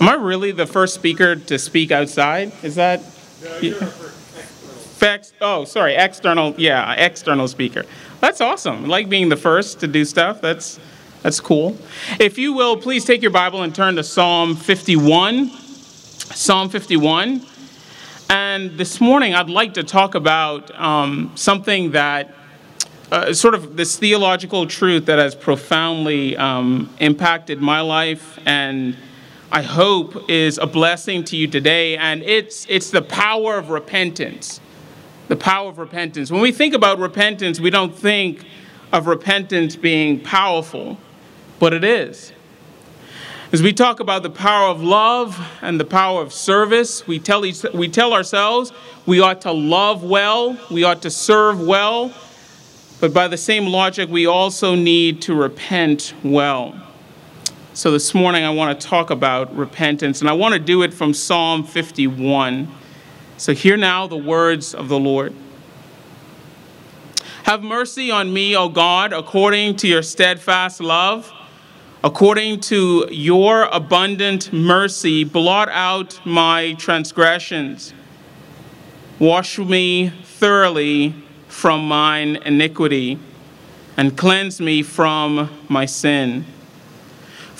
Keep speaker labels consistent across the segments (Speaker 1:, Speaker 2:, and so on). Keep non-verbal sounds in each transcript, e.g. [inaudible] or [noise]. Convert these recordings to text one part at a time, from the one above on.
Speaker 1: Am I really the first speaker to speak outside? Is that? Fact, oh, sorry, external, yeah, external speaker. That's awesome. I like being the first to do stuff. That's that's cool. If you will, please take your Bible and turn to Psalm 51. Psalm 51. And this morning, I'd like to talk about um, something that, uh, sort of this theological truth that has profoundly um, impacted my life and I hope is a blessing to you today. And it's, it's the power of repentance. The power of repentance. When we think about repentance, we don't think of repentance being powerful, but it is. As we talk about the power of love and the power of service, we tell, each, we tell ourselves we ought to love well, we ought to serve well, but by the same logic, we also need to repent well. So this morning, I want to talk about repentance, and I want to do it from Psalm 51. So hear now the words of the Lord. Have mercy on me, O God, according to your steadfast love According to your abundant mercy, blot out my transgressions. Wash me thoroughly from mine iniquity, and cleanse me from my sin.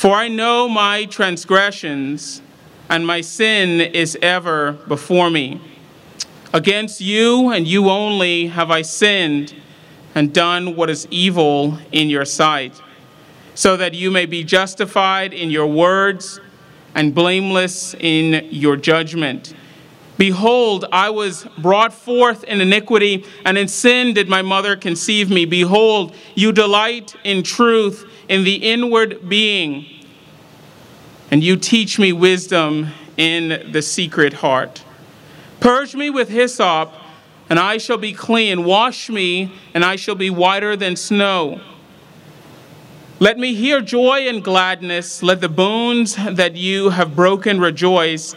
Speaker 1: For I know my transgressions, and my sin is ever before me. Against you and you only have I sinned and done what is evil in your sight so that you may be justified in your words and blameless in your judgment. Behold, I was brought forth in iniquity, and in sin did my mother conceive me. Behold, you delight in truth in the inward being, and you teach me wisdom in the secret heart. Purge me with hyssop, and I shall be clean. Wash me, and I shall be whiter than snow. Let me hear joy and gladness. Let the bones that you have broken rejoice.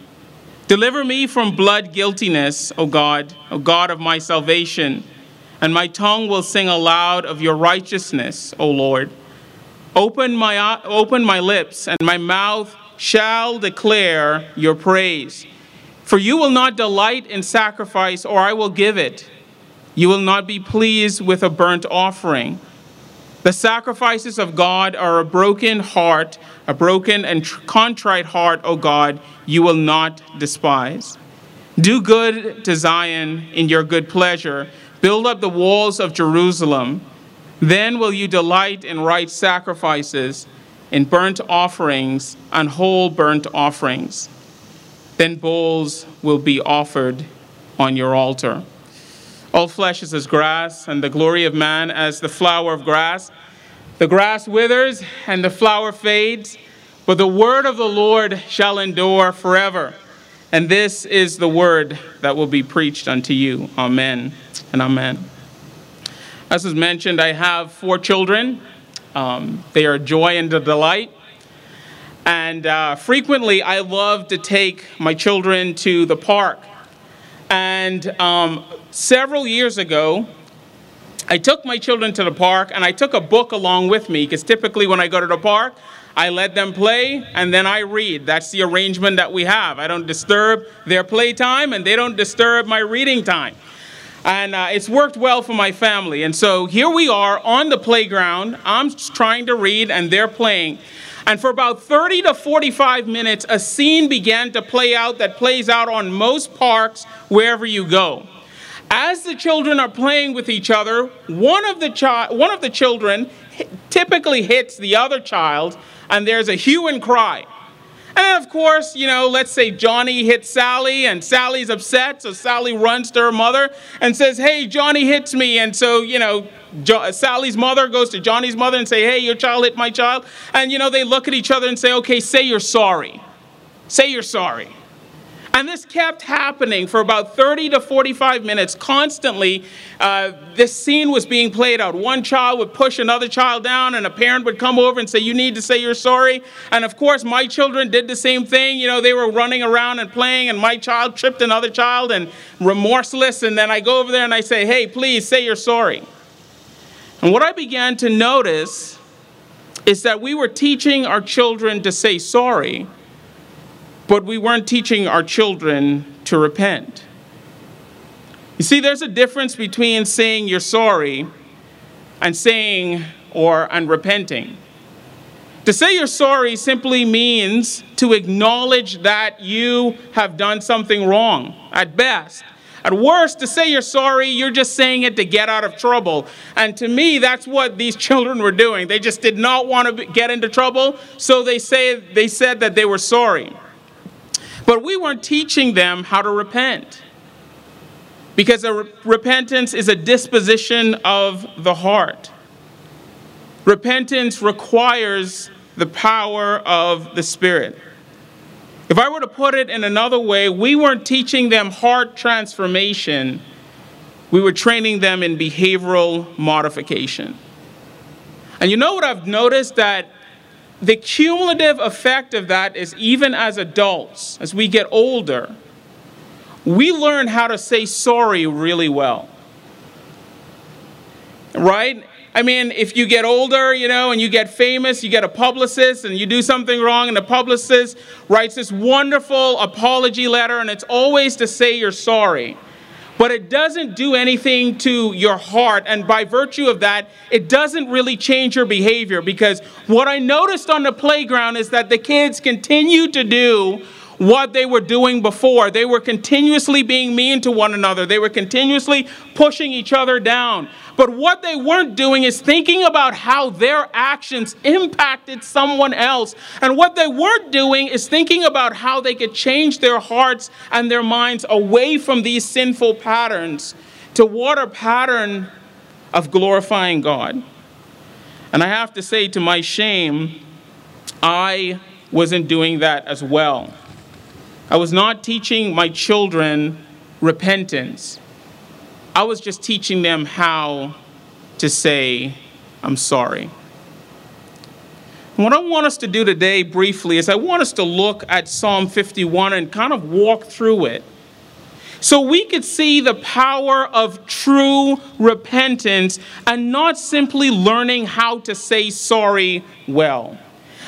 Speaker 1: Deliver me from blood guiltiness, O God, O God of my salvation, and my tongue will sing aloud of your righteousness, O Lord. Open my, open my lips, and my mouth shall declare your praise. For you will not delight in sacrifice, or I will give it. You will not be pleased with a burnt offering. The sacrifices of God are a broken heart, a broken and contrite heart, O God, you will not despise. Do good to Zion in your good pleasure. Build up the walls of Jerusalem. Then will you delight in right sacrifices, in burnt offerings, and whole burnt offerings. Then bulls will be offered on your altar. All flesh is as grass, and the glory of man as the flower of grass. The grass withers and the flower fades, but the word of the Lord shall endure forever. And this is the word that will be preached unto you. Amen and amen. As was mentioned, I have four children. Um, they are joy and a delight. And uh, frequently, I love to take my children to the park. And um, several years ago, I took my children to the park and I took a book along with me because typically when I go to the park, I let them play and then I read. That's the arrangement that we have. I don't disturb their playtime and they don't disturb my reading time. And uh, it's worked well for my family. And so here we are on the playground. I'm trying to read and they're playing. And for about 30 to 45 minutes, a scene began to play out that plays out on most parks wherever you go. As the children are playing with each other, one of the, chi- one of the children typically hits the other child, and there's a hue and cry. And of course, you know, let's say Johnny hits Sally and Sally's upset, so Sally runs to her mother and says, Hey, Johnny hits me. And so, you know, jo- Sally's mother goes to Johnny's mother and say, Hey, your child hit my child. And, you know, they look at each other and say, Okay, say you're sorry. Say you're sorry. And this kept happening for about 30 to 45 minutes. Constantly, uh, this scene was being played out. One child would push another child down, and a parent would come over and say, You need to say you're sorry. And of course, my children did the same thing. You know, they were running around and playing, and my child tripped another child and remorseless. And then I go over there and I say, Hey, please say you're sorry. And what I began to notice is that we were teaching our children to say sorry but we weren't teaching our children to repent. You see, there's a difference between saying you're sorry and saying or and repenting. To say you're sorry simply means to acknowledge that you have done something wrong at best. At worst, to say you're sorry, you're just saying it to get out of trouble. And to me, that's what these children were doing. They just did not want to get into trouble, so they say they said that they were sorry. But we weren't teaching them how to repent. Because re- repentance is a disposition of the heart. Repentance requires the power of the Spirit. If I were to put it in another way, we weren't teaching them heart transformation, we were training them in behavioral modification. And you know what I've noticed? That the cumulative effect of that is even as adults, as we get older, we learn how to say sorry really well. Right? I mean, if you get older, you know, and you get famous, you get a publicist and you do something wrong, and the publicist writes this wonderful apology letter, and it's always to say you're sorry but it doesn't do anything to your heart. And by virtue of that, it doesn't really change your behavior because what I noticed on the playground is that the kids continue to do what they were doing before. They were continuously being mean to one another, they were continuously pushing each other down. But what they weren't doing is thinking about how their actions impacted someone else. And what they weren't doing is thinking about how they could change their hearts and their minds away from these sinful patterns toward a pattern of glorifying God. And I have to say, to my shame, I wasn't doing that as well. I was not teaching my children repentance. I was just teaching them how to say, I'm sorry. what I want us to do today, briefly, is I want us to look at Psalm 51 and kind of walk through it so we could see the power of true repentance and not simply learning how to say sorry well.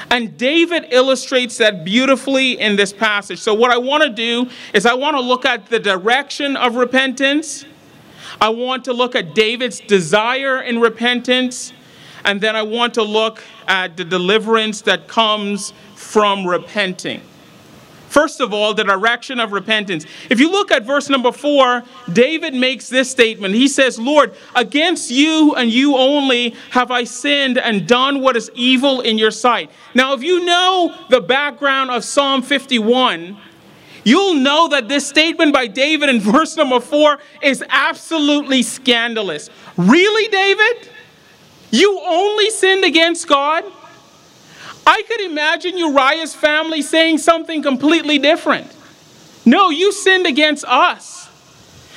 Speaker 1: And David illustrates that beautifully in this passage. So, what I want to do is, I want to look at the direction of repentance. I want to look at David's desire in repentance. And then I want to look at the deliverance that comes from repenting. First of all, the direction of repentance. If you look at verse number four, David makes this statement. He says, Lord, against you and you only have I sinned and done what is evil in your sight. Now, if you know the background of Psalm 51, you'll know that this statement by David in [laughs] verse number four is absolutely scandalous. Really, David? You only sinned against God? I could imagine Uriah's family saying something completely different. No, you sinned against us.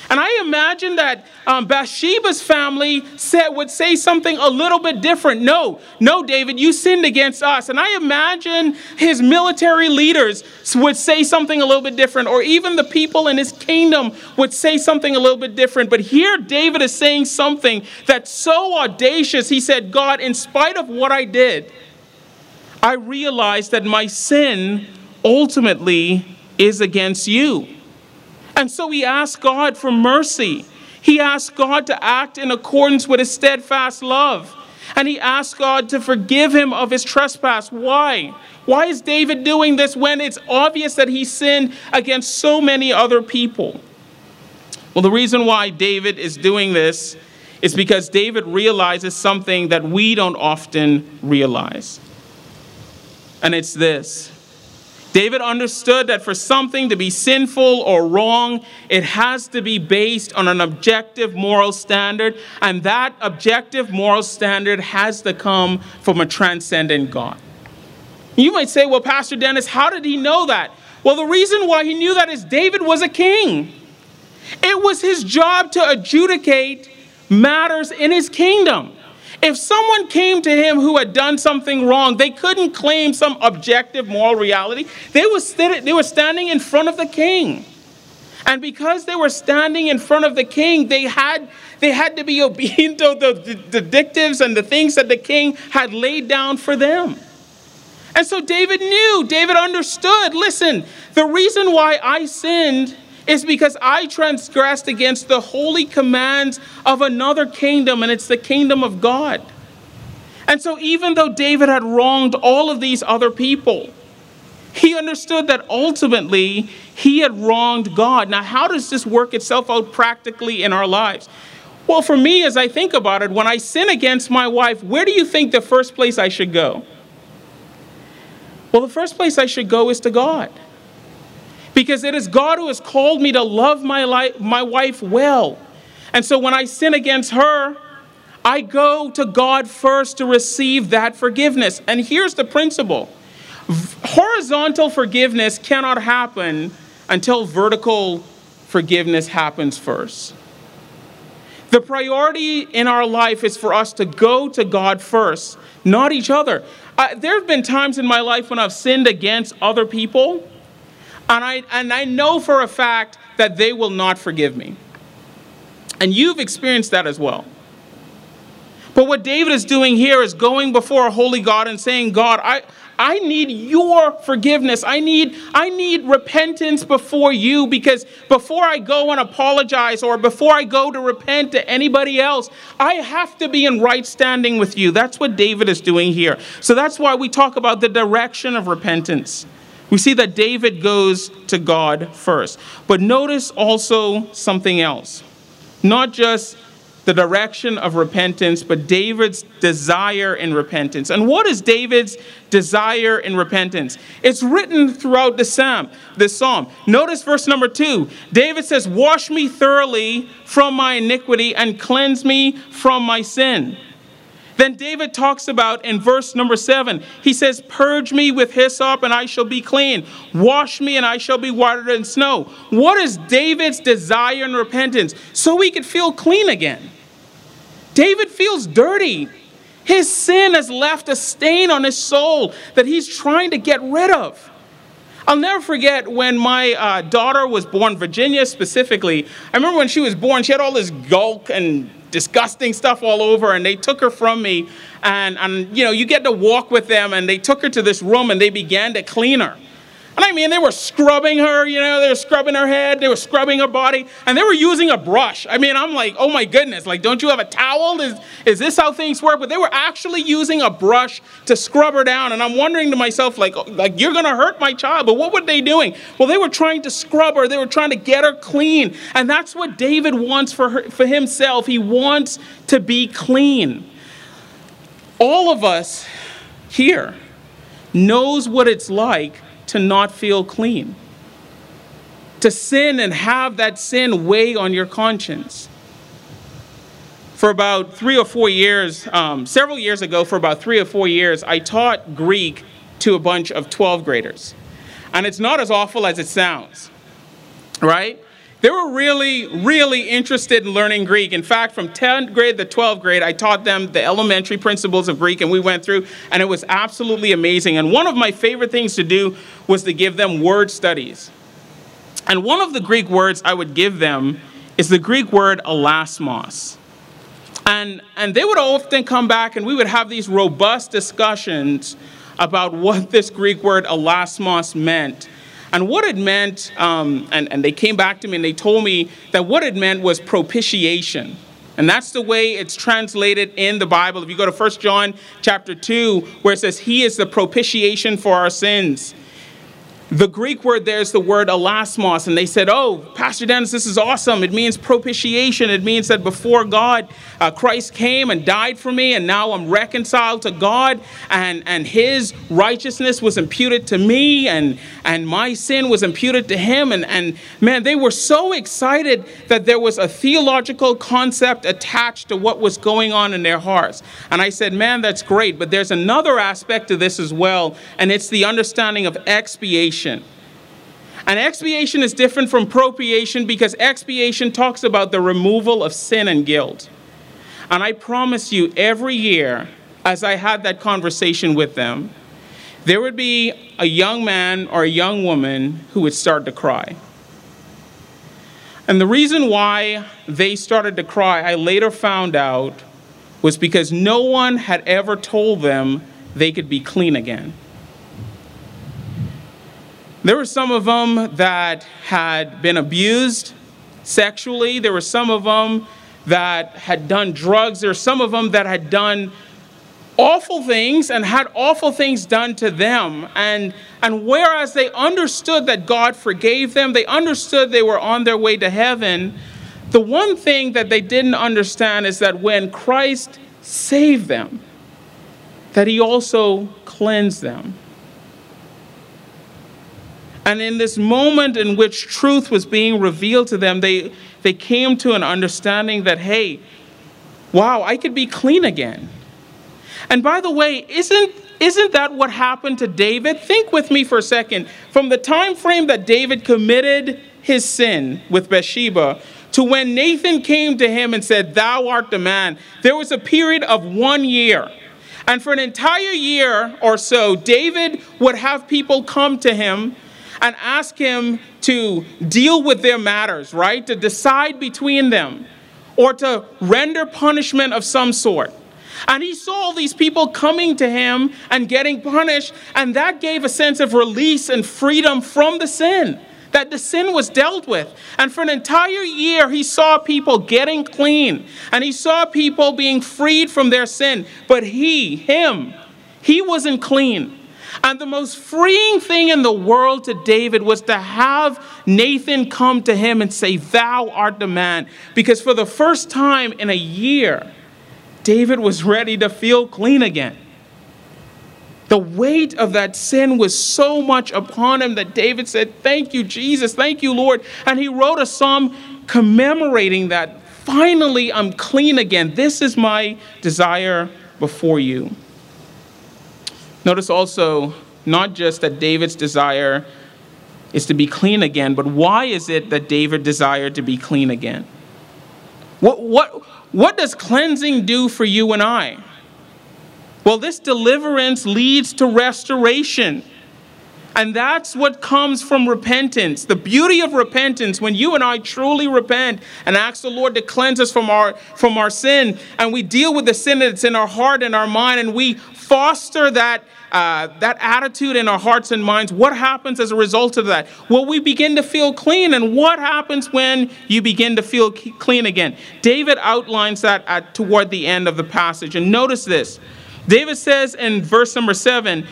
Speaker 1: And I imagine that um, Bathsheba's family said, would say something a little bit different. No, no, David, you sinned against us. And I imagine his military leaders would say something a little bit different, or even the people in his kingdom would say something a little bit different. But here, David is saying something that's so audacious. He said, God, in spite of what I did, I realize that my sin ultimately is against you. And so he asked God for mercy. He asked God to act in accordance with his steadfast love. And he asked God to forgive him of his trespass. Why? Why is David doing this when it's obvious that he sinned against so many other people? Well, the reason why David is doing this is because David realizes something that we don't often realize and it's this. David understood that for something to be sinful or wrong, it has to be based on an objective moral standard, and that objective moral standard has to come from a transcendent God. You might say, well, Pastor Dennis, how did he know that? Well, the reason why he knew that is David was a king. It was his job to adjudicate matters in his kingdom. If someone came to him who had done something wrong, they couldn't claim some objective moral reality. They were, they were standing in front of the king. And because they were standing in front of the king, they had, they had to be [laughs] obedient to the, the, the dictatives and the things that the king had laid down for them. And so David knew, David understood listen, the reason why I sinned is because I transgressed against the holy commands of another kingdom, and it's the kingdom of God. And so, even though David had wronged all of these other people, he understood that ultimately he had wronged God. Now, how does this work itself out practically in our lives? Well, for me, as I think about it, when I sin against my wife, where do you think the first place I should go? Well, the first place I should go is to God because it is God who has called me to love my, life, my wife well. And so when I sin against her, I go to God first to receive that forgiveness. And here's the principle horizontal forgiveness cannot happen until vertical forgiveness happens first. The priority in our life is for us to go to God first, not each other. Uh, there have been times in my life when I've sinned against other people and I, and I know for a fact that they will not forgive me. And you've experienced that as well. But what David is doing here is going before a holy God and saying, God, I, I need your forgiveness. I need, I need repentance before you because before I go and apologize or before I go to repent to anybody else, I have to be in right standing with you. That's what David is doing here. So that's why we talk about the direction of repentance. We see that David goes to God first. But notice also something else. Not just the direction of repentance, but David's desire in repentance. And what is David's desire in repentance? It's written throughout the psalm. This psalm. Notice verse number two. David says, "Wash me thoroughly from my iniquity and cleanse me from my sin." Then David talks about in verse number seven, he says, Purge me with hyssop and I shall be clean. Wash me and I shall be whiter than snow. What is David's desire and repentance? So he could feel clean again. David feels dirty. His sin has left a stain on his soul that he's trying to get rid of. I'll never forget when my uh, daughter was born, Virginia specifically. I remember when she was born, she had all this gulk and disgusting stuff all over and they took her from me and, and you know you get to walk with them and they took her to this room and they began to clean her I mean, they were scrubbing her, you know, they were scrubbing her head, they were scrubbing her body, and they were using a brush. I mean, I'm like, oh my goodness, like, don't you have a towel? Is, is this how things work? But they were actually using a brush to scrub her down. And I'm wondering to myself, like, oh, like you're going to hurt my child. But what were they doing? Well, they were trying to scrub her, they were trying to get her clean. And that's what David wants for, her, for himself. He wants to be clean. All of us here knows what it's like to not feel clean, to sin and have that sin weigh on your conscience. For about three or four years, um, several years ago, for about three or four years, I taught Greek to a bunch of 12 graders. And it's not as awful as it sounds, right? They were really, really interested in learning Greek. In fact, from 10th grade to 12th grade, I taught them the elementary principles of Greek, and we went through, and it was absolutely amazing. And one of my favorite things to do was to give them word studies. And one of the Greek words I would give them is the Greek word hilasmos. And, and they would often come back, and we would have these robust discussions about what this Greek word hilasmos meant and what it meant, um, and, and they came back to me and they told me that what it meant was propitiation. And that's the way it's translated in the Bible. If you go to 1 John chapter 2, where it says, He is the propitiation for our sins. The Greek word there is the word hilasmos, and they said, Oh, Pastor Dennis, this is awesome. It means propitiation. It means that before God, uh, Christ came and died for me, and now I'm reconciled to God, and, and his righteousness was imputed to me, and, and my sin was imputed to him. And, and man, they were so excited that there was a theological concept attached to what was going on in their hearts. And I said, Man, that's great, but there's another aspect to this as well, and it's the understanding of expiation And expiation is different from propitiation because expiation talks about the removal of sin and guilt. And I promise you, every year, as I had that conversation with them, there would be a young man or a young woman who would start to cry. And the reason why they started to cry, I later found out, was because no one had ever told them they could be clean again. There were some of them that had been abused sexually, there were some of them that had done drugs, there were some of them that had done awful things and had awful things done to them. And, and whereas they understood that God forgave them, they understood they were on their way to heaven, the one thing that they didn't understand is that when Christ saved them, that he also cleansed them. And in this moment in which truth was being revealed to them, they, they came to an understanding that, hey, wow, I could be clean again. And by the way, isn't isn't that what happened to David? Think with me for a second. From the time frame that David committed his sin with Bathsheba to when Nathan came to him and said, Thou art the man, there was a period of one year. And for an entire year or so, David would have people come to him and ask him to deal with their matters, right? To decide between them or to render punishment of some sort. And he saw all these people coming to him and getting punished, and that gave a sense of release and freedom from the sin. That the sin was dealt with. And for an entire year, he saw people getting clean and he saw people being freed from their sin. But he, him, he wasn't clean. And the most freeing thing in the world to David was to have Nathan come to him and say, Thou art the man. Because for the first time in a year, David was ready to feel clean again. The weight of that sin was so much upon him that David said, Thank you, Jesus. Thank you, Lord. And he wrote a psalm commemorating that. Finally, I'm clean again. This is my desire before you. Notice also, not just that David's desire is to be clean again, but why is it that David desired to be clean again? What, what, what does cleansing do for you and I? Well, this deliverance leads to restoration. And that's what comes from repentance. The beauty of repentance, when you and I truly repent and ask the Lord to cleanse us from our, from our sin, and we deal with the sin that's in our heart and our mind, and we foster that uh, that attitude in our hearts and minds, what happens as a result of that? Well, we begin to feel clean. And what happens when you begin to feel clean again? David outlines that at, toward the end of the passage. And notice this David says in verse number seven,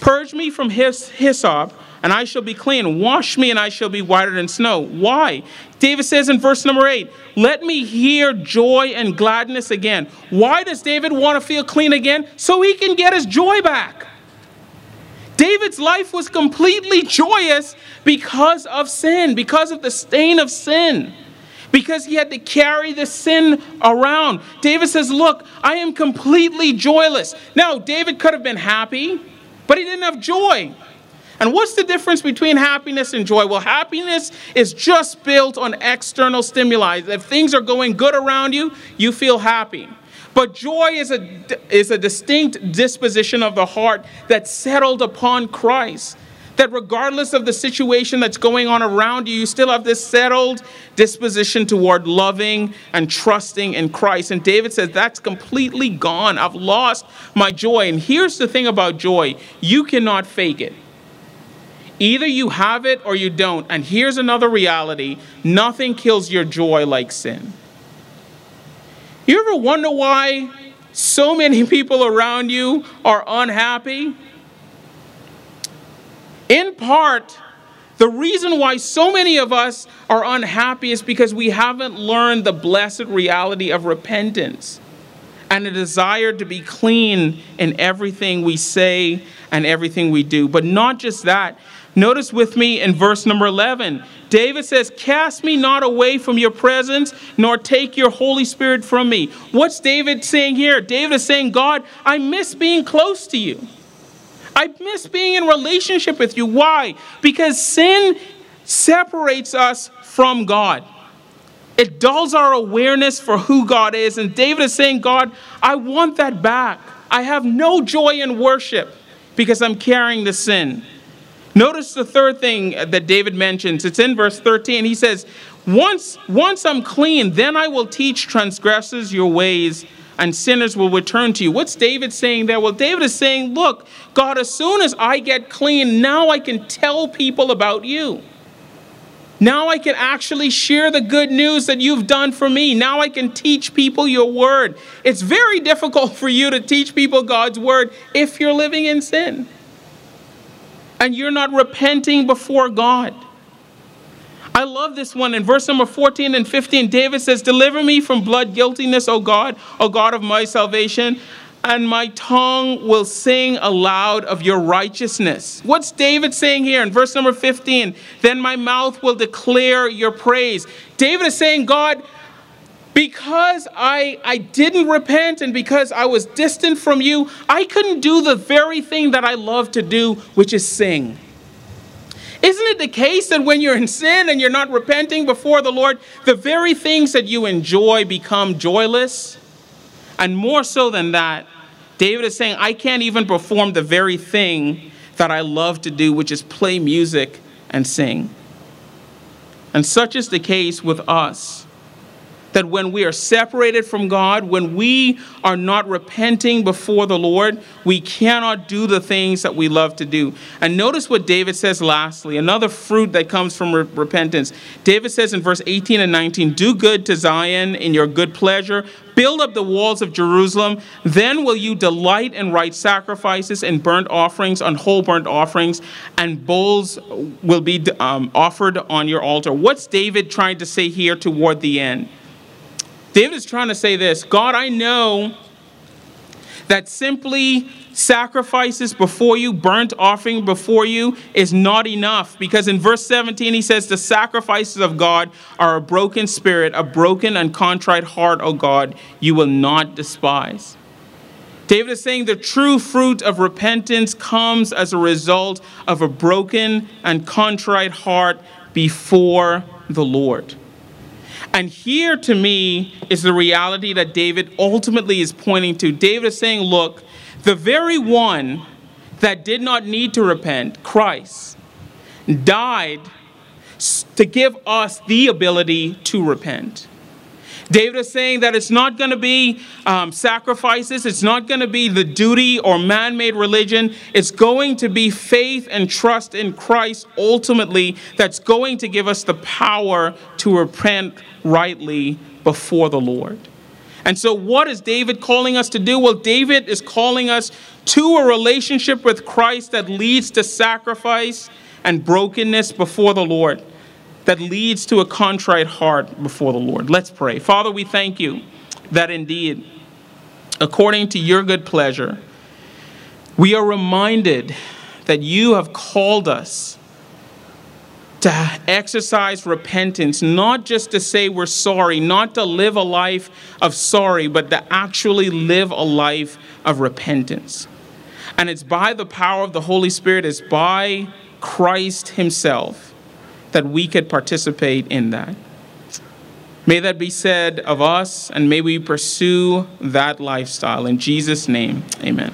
Speaker 1: Purge me from his, hyssop, and I shall be clean. Wash me, and I shall be whiter than snow. Why? David says in verse number eight, Let me hear joy and gladness again. Why does David want to feel clean again? So he can get his joy back. David's life was completely joyous because of sin, because of the stain of sin, because he had to carry the sin around. David says, Look, I am completely joyless. Now, David could have been happy, but he didn't have joy. And what's the difference between happiness and joy? Well, happiness is just built on external stimuli. If things are going good around you, you feel happy. But joy is a, is a distinct disposition of the heart that's settled upon Christ. That regardless of the situation that's going on around you, you still have this settled disposition toward loving and trusting in Christ. And David says, That's completely gone. I've lost my joy. And here's the thing about joy you cannot fake it. Either you have it or you don't. And here's another reality nothing kills your joy like sin. You ever wonder why so many [laughs] people around you are unhappy? In part, the reason why so many of us are unhappy is because we haven't learned the blessed reality of repentance and a desire to be clean in everything we say and everything we do. But not just that, Notice with me in verse number 11. David says, Cast me not away from your presence, nor take your Holy Spirit from me. What's David saying here? David is saying, God, I miss being close to you. I miss being in relationship with you. Why? Because sin separates us from God. It dulls our awareness for who God is. And David is saying, God, I want that back. I have no joy in worship because I'm carrying the sin. Notice the third thing that David mentions. It's in verse 13. He says, once, once I'm clean, then I will teach transgressors your ways, and sinners will return to you. What's David saying there? Well, David is saying, Look, God, as soon as I get clean, now I can tell people about you. Now I can actually share the good news that you've done for me. Now I can teach people your word. It's very difficult [laughs] for you to teach people God's word if you're living in sin and you're not repenting before God. I love this one. In verse number 14 and 15, David says, Deliver me from blood guiltiness, O God, O God of my salvation, and my tongue will sing aloud of your righteousness. What's David saying here in verse number 15? Then my mouth will declare your praise. David is saying, God, because I, I didn't repent and because I was distant from you, I couldn't do the very thing that I love to do, which is sing. Isn't it the case that when you're in sin and you're not repenting before the Lord, the very things that you enjoy become joyless? And more so than that, David is saying, I can't even perform the very thing that I love to do, which is play music and sing. And such is the case with us that when we are separated from God, when we are not repenting before the Lord, we cannot do the things that we love to do. And notice what David says lastly, another fruit that comes from re- repentance. David says in verse 18 and 19, Do good to Zion in your good pleasure, build up the walls of Jerusalem. Then will you delight in right sacrifices and burnt offerings, on whole burnt offerings, and bulls will be um, offered on your altar. What's David trying to say here toward the end? David is trying to say this God, I know that simply sacrifices before you, burnt offering before you, is not enough. Because in verse 17, he says, The sacrifices of God are a broken spirit, a broken and contrite heart, O God, you will not despise. David is saying the true fruit of repentance comes as a result of a broken and contrite heart before the Lord. And here to me is the reality that David ultimately is pointing to. David is saying, look, the very one that did not need to repent, Christ, died to give us the ability to repent. David is saying that it's not going to be um, sacrifices, it's not going to be the duty or man made religion. It's going to be faith and trust in Christ ultimately that's going to give us the power to repent rightly before the Lord. And so, what is David calling us to do? Well, David is calling us to a relationship with Christ that leads to sacrifice and brokenness before the Lord that leads to a contrite heart before the Lord. Let's pray. Father, we thank you that indeed, according to your good pleasure, we are reminded that you have called us to exercise repentance, not just to say we're sorry, not to live a life of sorry, but to actually live a life of repentance. And it's by the power of the Holy Spirit, it's by Christ Himself that we could participate in that. May that be said of us, and may we pursue that lifestyle. In Jesus' name, amen.